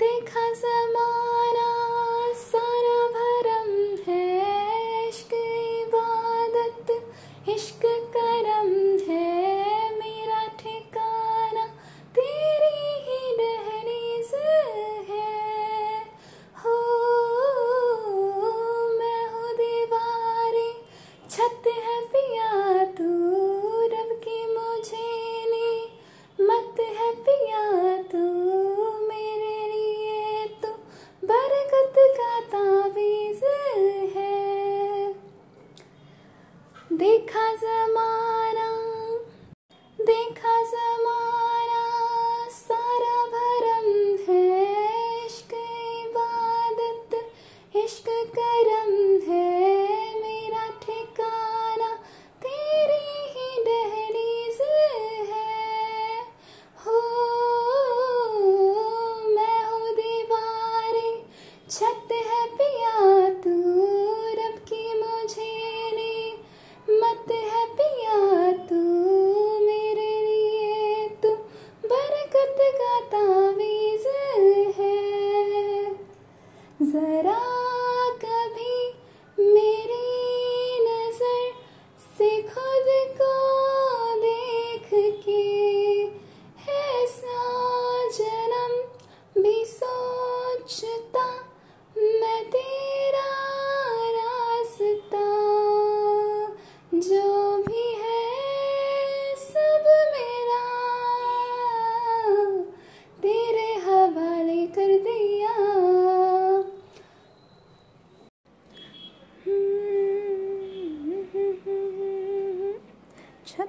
देखा समा देखा जमाना देखा जमाना, सारा भरम है, इश्क इबादत, इश्क करम है, मेरा ठिकाना तेरी ही दहलीज है। हो, मैं हूँ दीवारे, छत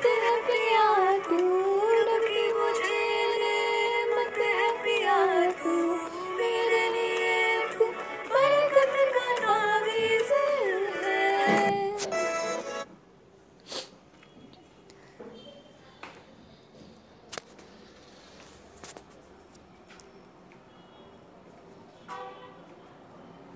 happy, happy.